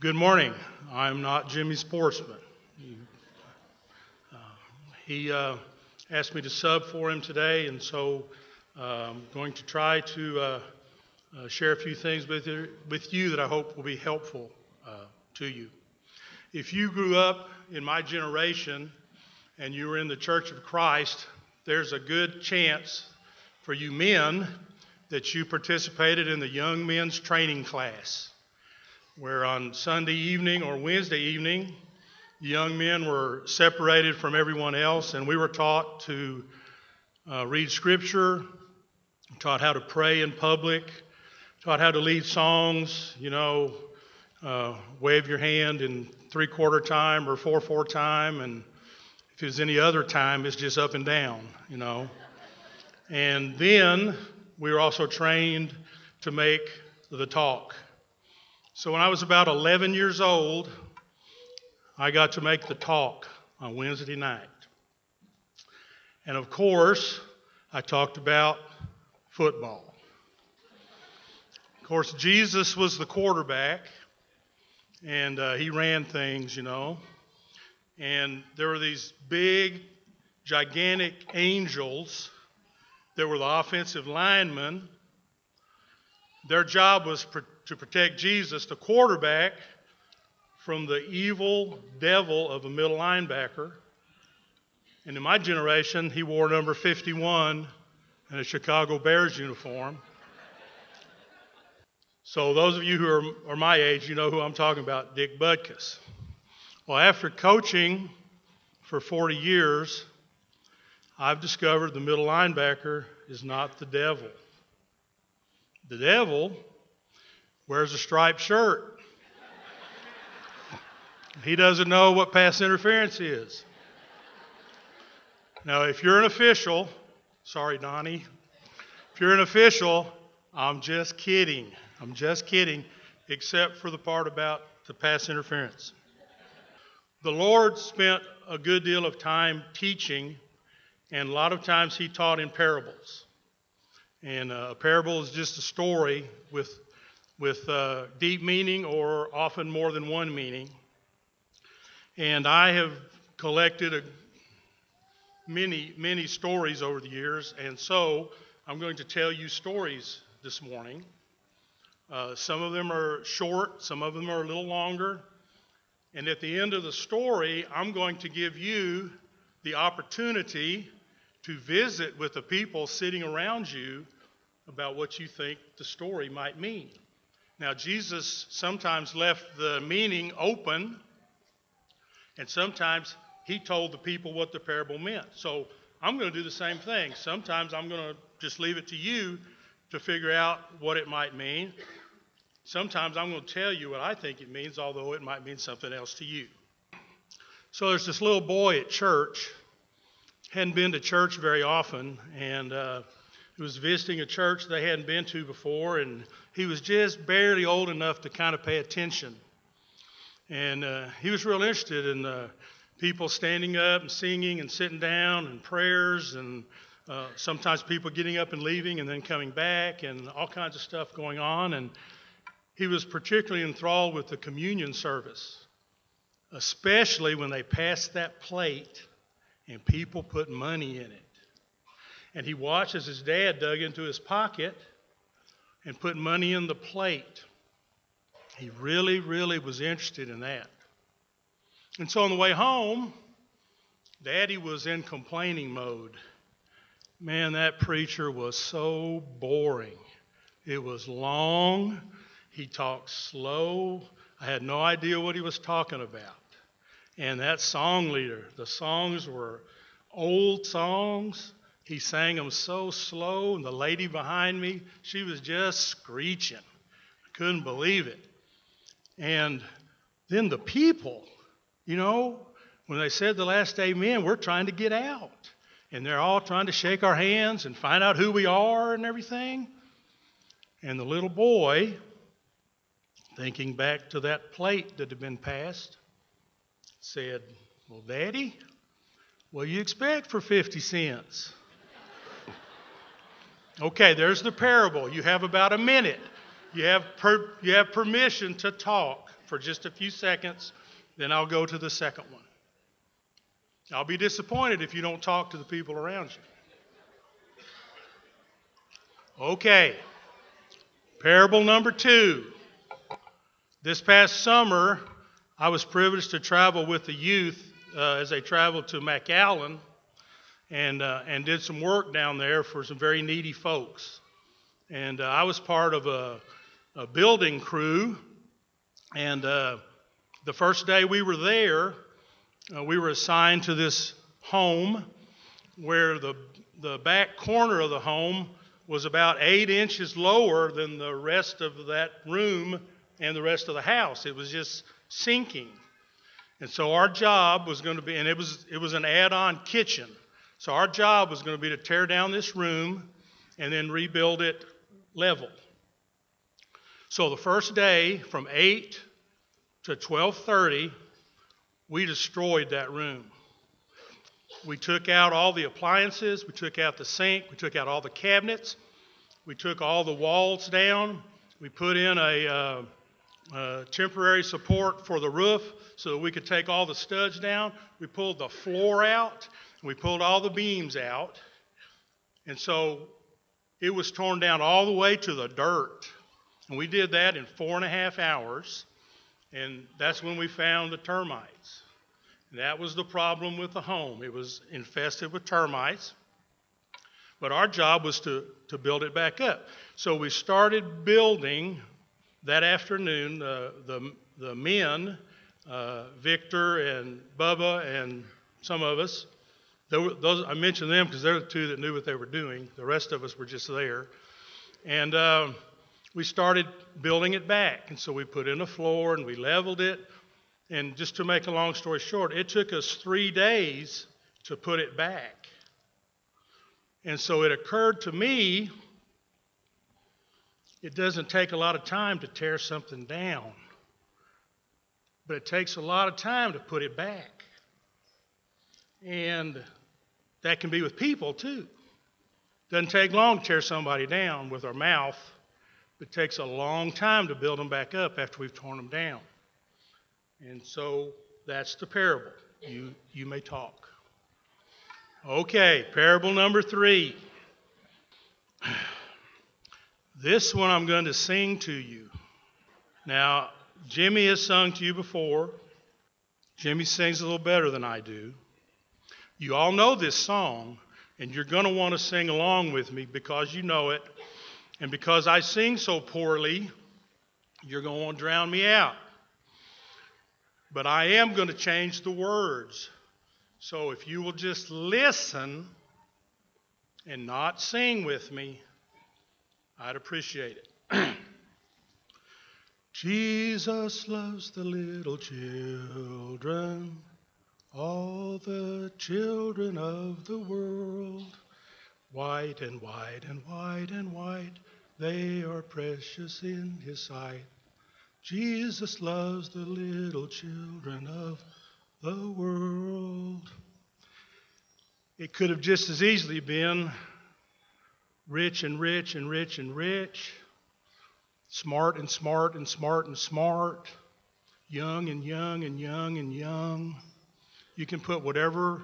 Good morning. I'm not Jimmy Sportsman. He, uh, he uh, asked me to sub for him today, and so uh, I'm going to try to uh, uh, share a few things with you, with you that I hope will be helpful uh, to you. If you grew up in my generation and you were in the Church of Christ, there's a good chance for you men that you participated in the young men's training class where on Sunday evening or Wednesday evening, young men were separated from everyone else, and we were taught to uh, read Scripture, taught how to pray in public, taught how to lead songs, you know, uh, wave your hand in three quarter time or four four time, and if it's any other time, it's just up and down, you know. And then we were also trained to make the talk. So when I was about 11 years old, I got to make the talk on Wednesday night. And of course, I talked about football. Of course, Jesus was the quarterback, and uh, he ran things, you know. And there were these big, gigantic angels that were the offensive linemen. Their job was to protect Jesus, the quarterback, from the evil devil of a middle linebacker. And in my generation, he wore number 51 in a Chicago Bears uniform. So, those of you who are, are my age, you know who I'm talking about Dick Butkus. Well, after coaching for 40 years, I've discovered the middle linebacker is not the devil. The devil wears a striped shirt. He doesn't know what pass interference is. Now, if you're an official, sorry, Donnie, if you're an official, I'm just kidding. I'm just kidding, except for the part about the pass interference. The Lord spent a good deal of time teaching, and a lot of times He taught in parables. And uh, a parable is just a story with with uh, deep meaning or often more than one meaning. And I have collected a, many, many stories over the years, and so I'm going to tell you stories this morning. Uh, some of them are short, some of them are a little longer. And at the end of the story, I'm going to give you the opportunity to visit with the people sitting around you about what you think the story might mean. Now, Jesus sometimes left the meaning open, and sometimes he told the people what the parable meant. So I'm going to do the same thing. Sometimes I'm going to just leave it to you to figure out what it might mean. Sometimes I'm going to tell you what I think it means, although it might mean something else to you. So there's this little boy at church, hadn't been to church very often, and uh, was visiting a church they hadn't been to before, and he was just barely old enough to kind of pay attention. And uh, he was real interested in uh, people standing up and singing and sitting down and prayers and uh, sometimes people getting up and leaving and then coming back and all kinds of stuff going on. And he was particularly enthralled with the communion service, especially when they passed that plate and people put money in it. And he watched as his dad dug into his pocket and put money in the plate. He really, really was interested in that. And so on the way home, Daddy was in complaining mode. Man, that preacher was so boring. It was long. He talked slow. I had no idea what he was talking about. And that song leader, the songs were old songs he sang them so slow, and the lady behind me, she was just screeching. I couldn't believe it. And then the people, you know, when they said the last amen, we're trying to get out. And they're all trying to shake our hands and find out who we are and everything. And the little boy, thinking back to that plate that had been passed, said, Well, Daddy, what do you expect for 50 cents? Okay, there's the parable. You have about a minute. You have, per, you have permission to talk for just a few seconds, then I'll go to the second one. I'll be disappointed if you don't talk to the people around you. Okay, parable number two. This past summer, I was privileged to travel with the youth uh, as they traveled to McAllen and, uh, and did some work down there for some very needy folks. And uh, I was part of a, a building crew. And uh, the first day we were there, uh, we were assigned to this home where the, the back corner of the home was about eight inches lower than the rest of that room and the rest of the house. It was just sinking. And so our job was going to be, and it was, it was an add on kitchen. So our job was going to be to tear down this room and then rebuild it level. So the first day from 8 to 12:30 we destroyed that room. We took out all the appliances, we took out the sink, we took out all the cabinets, we took all the walls down, we put in a uh, uh, temporary support for the roof so that we could take all the studs down. We pulled the floor out, we pulled all the beams out. And so it was torn down all the way to the dirt. And we did that in four and a half hours. And that's when we found the termites. And that was the problem with the home. It was infested with termites. But our job was to, to build it back up. So we started building that afternoon. Uh, the, the men, uh, Victor and Bubba, and some of us, those, I mentioned them because they're the two that knew what they were doing. The rest of us were just there. And uh, we started building it back. And so we put in a floor and we leveled it. And just to make a long story short, it took us three days to put it back. And so it occurred to me it doesn't take a lot of time to tear something down, but it takes a lot of time to put it back. And that can be with people too. Doesn't take long to tear somebody down with our mouth, but it takes a long time to build them back up after we've torn them down. And so that's the parable. You, you may talk. Okay, parable number three. This one I'm going to sing to you. Now, Jimmy has sung to you before. Jimmy sings a little better than I do. You all know this song, and you're going to want to sing along with me because you know it. And because I sing so poorly, you're going to want to drown me out. But I am going to change the words. So if you will just listen and not sing with me, I'd appreciate it. Jesus loves the little children, all the children of the world. White and white and white and white, they are precious in his sight. Jesus loves the little children of the world. It could have just as easily been rich and rich and rich and rich, smart and smart and smart and smart, young and young and young and young. You can put whatever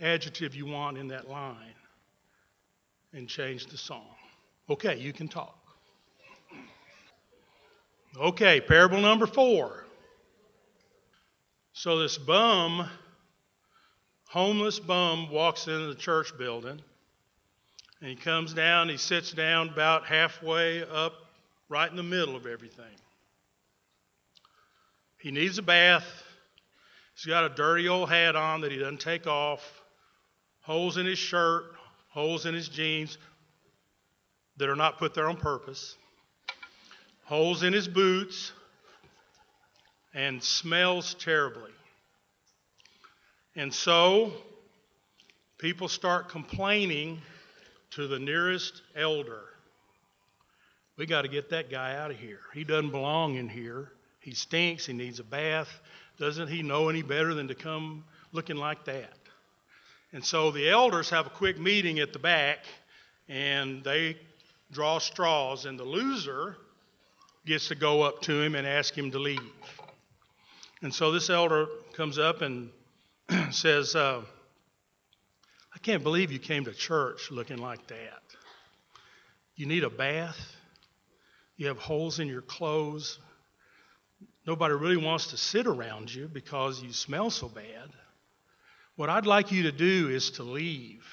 adjective you want in that line and change the song. Okay, you can talk. Okay, parable number four. So this bum, homeless bum, walks into the church building and he comes down, he sits down about halfway up, right in the middle of everything. He needs a bath. He's got a dirty old hat on that he doesn't take off, holes in his shirt, holes in his jeans that are not put there on purpose, holes in his boots, and smells terribly. And so people start complaining to the nearest elder. We got to get that guy out of here. He doesn't belong in here. He stinks. He needs a bath. Doesn't he know any better than to come looking like that? And so the elders have a quick meeting at the back and they draw straws. And the loser gets to go up to him and ask him to leave. And so this elder comes up and says, uh, I can't believe you came to church looking like that. You need a bath. You have holes in your clothes. Nobody really wants to sit around you because you smell so bad. What I'd like you to do is to leave.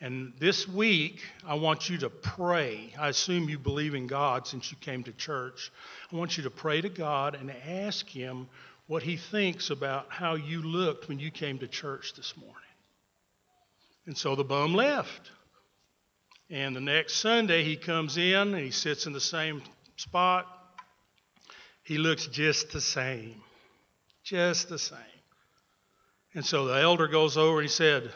And this week, I want you to pray. I assume you believe in God since you came to church. I want you to pray to God and ask Him what He thinks about how you looked when you came to church this morning. And so the bum left. And the next Sunday, he comes in and he sits in the same spot. He looks just the same. Just the same. And so the elder goes over and he said,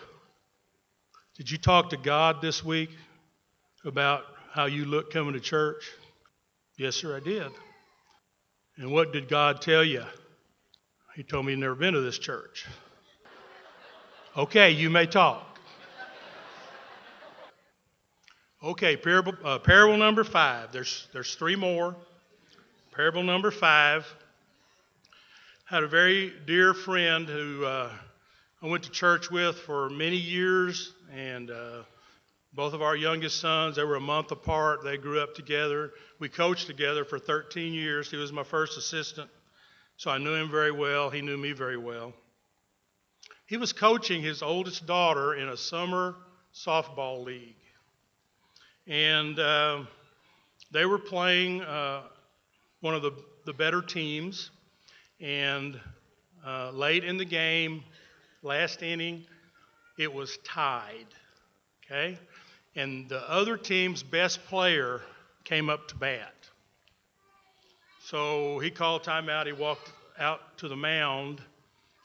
Did you talk to God this week about how you look coming to church? Yes, sir, I did. And what did God tell you? He told me he'd never been to this church. Okay, you may talk. Okay, parable, uh, parable number five. There's, there's three more. Parable number five. Had a very dear friend who uh, I went to church with for many years, and uh, both of our youngest sons, they were a month apart. They grew up together. We coached together for 13 years. He was my first assistant, so I knew him very well. He knew me very well. He was coaching his oldest daughter in a summer softball league and uh, they were playing uh, one of the, the better teams. And uh, late in the game, last inning, it was tied. Okay? And the other team's best player came up to bat. So he called timeout. He walked out to the mound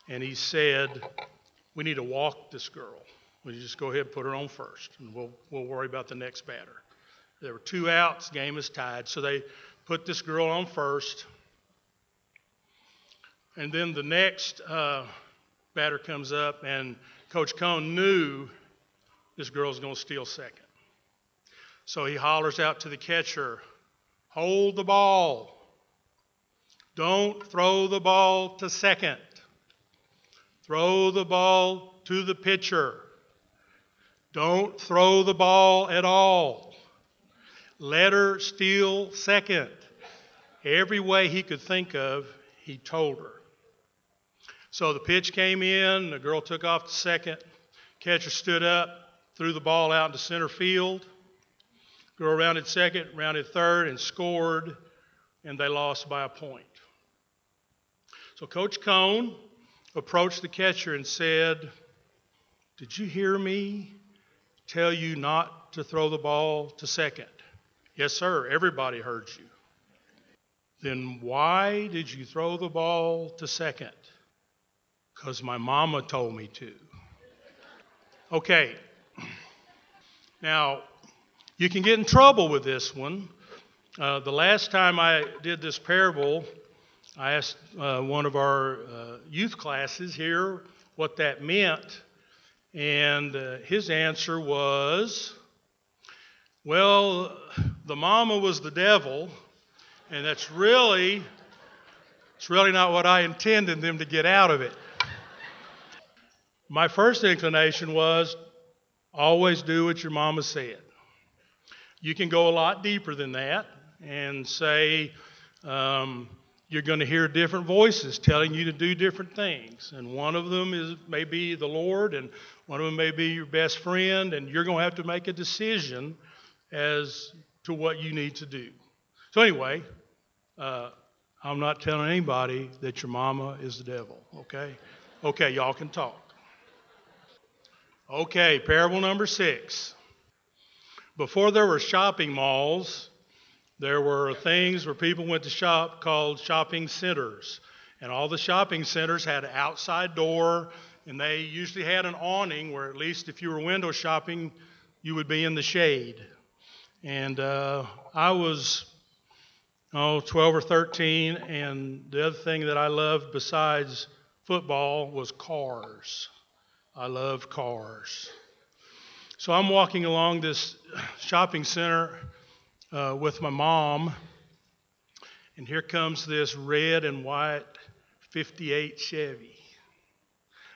and he said, We need to walk this girl. You just go ahead and put her on first, and we'll, we'll worry about the next batter. There were two outs, game is tied. So they put this girl on first. And then the next uh, batter comes up, and Coach Cohn knew this girl's going to steal second. So he hollers out to the catcher, Hold the ball. Don't throw the ball to second. Throw the ball to the pitcher. Don't throw the ball at all. Let her steal second. Every way he could think of, he told her. So the pitch came in, the girl took off to second. Catcher stood up, threw the ball out into center field. Girl rounded second, rounded third, and scored, and they lost by a point. So Coach Cohn approached the catcher and said, Did you hear me? tell you not to throw the ball to second? Yes, sir, everybody heard you. Then why did you throw the ball to second? Because my mama told me to. Okay. Now, you can get in trouble with this one. Uh, the last time I did this parable, I asked uh, one of our uh, youth classes here what that meant. And uh, his answer was, well, the mama was the devil, and that's really, it's really not what I intended them to get out of it. My first inclination was always do what your mama said. You can go a lot deeper than that and say, um, you're going to hear different voices telling you to do different things. And one of them is maybe the Lord, and one of them may be your best friend, and you're going to have to make a decision as to what you need to do. So, anyway, uh, I'm not telling anybody that your mama is the devil, okay? Okay, y'all can talk. Okay, parable number six. Before there were shopping malls, there were things where people went to shop called shopping centers. And all the shopping centers had an outside door, and they usually had an awning where, at least if you were window shopping, you would be in the shade. And uh, I was, oh, 12 or 13, and the other thing that I loved besides football was cars. I loved cars. So I'm walking along this shopping center uh, with my mom, and here comes this red and white 58 Chevy.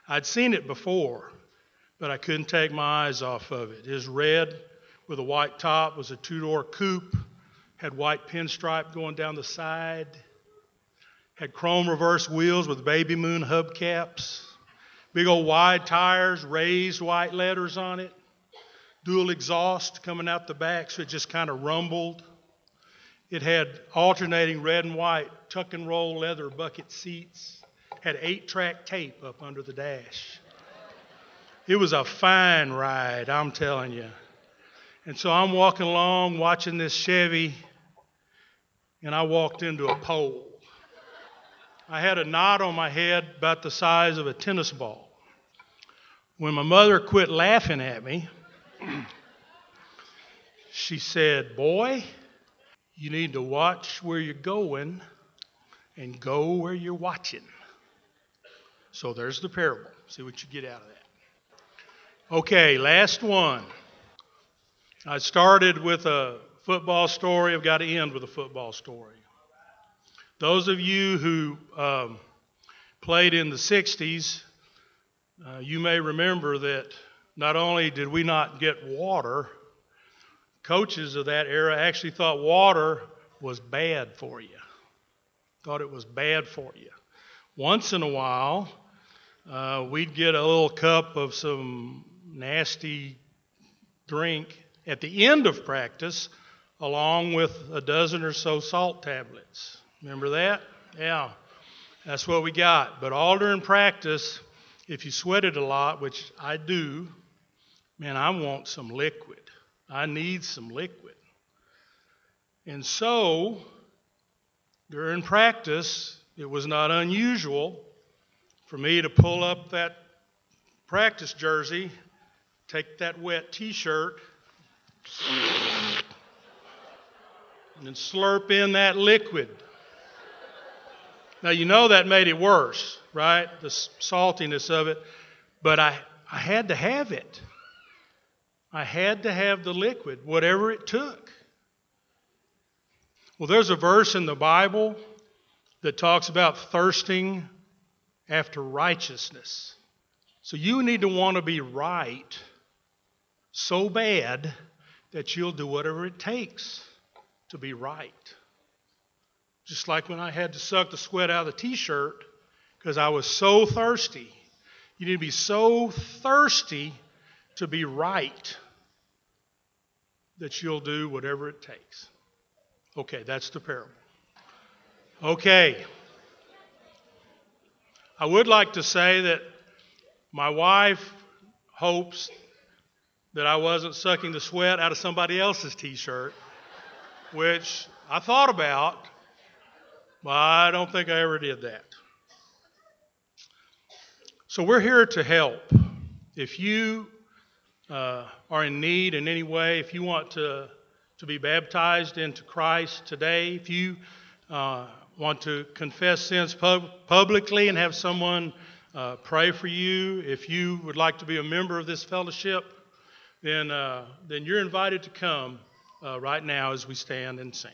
I'd seen it before, but I couldn't take my eyes off of it. It was red with a white top, was a two-door coupe, had white pinstripe going down the side, had chrome reverse wheels with baby moon hubcaps, big old wide tires, raised white letters on it, dual exhaust coming out the back, so it just kind of rumbled. It had alternating red and white tuck and roll leather bucket seats, had eight track tape up under the dash. It was a fine ride, I'm telling you. And so I'm walking along watching this Chevy, and I walked into a pole. I had a knot on my head about the size of a tennis ball. When my mother quit laughing at me, she said, Boy, you need to watch where you're going and go where you're watching. So there's the parable. See what you get out of that. Okay, last one. I started with a football story. I've got to end with a football story. Those of you who um, played in the 60s, uh, you may remember that not only did we not get water, coaches of that era actually thought water was bad for you. Thought it was bad for you. Once in a while, uh, we'd get a little cup of some nasty drink at the end of practice, along with a dozen or so salt tablets. Remember that? Yeah, that's what we got. But all during practice, if you sweated a lot, which I do, man, I want some liquid. I need some liquid. And so, during practice, it was not unusual for me to pull up that practice jersey, take that wet t shirt, and then slurp in that liquid. Now, you know that made it worse, right? The saltiness of it. But I, I had to have it. I had to have the liquid, whatever it took. Well, there's a verse in the Bible that talks about thirsting after righteousness. So you need to want to be right so bad that you'll do whatever it takes to be right. Just like when I had to suck the sweat out of the t shirt because I was so thirsty. You need to be so thirsty to be right that you'll do whatever it takes. Okay, that's the parable. Okay. I would like to say that my wife hopes that I wasn't sucking the sweat out of somebody else's t shirt, which I thought about, but I don't think I ever did that. So we're here to help. If you uh, are in need in any way, if you want to, to be baptized into Christ today, if you uh, want to confess sins pub- publicly and have someone uh, pray for you, if you would like to be a member of this fellowship, then, uh, then you're invited to come uh, right now as we stand and sing.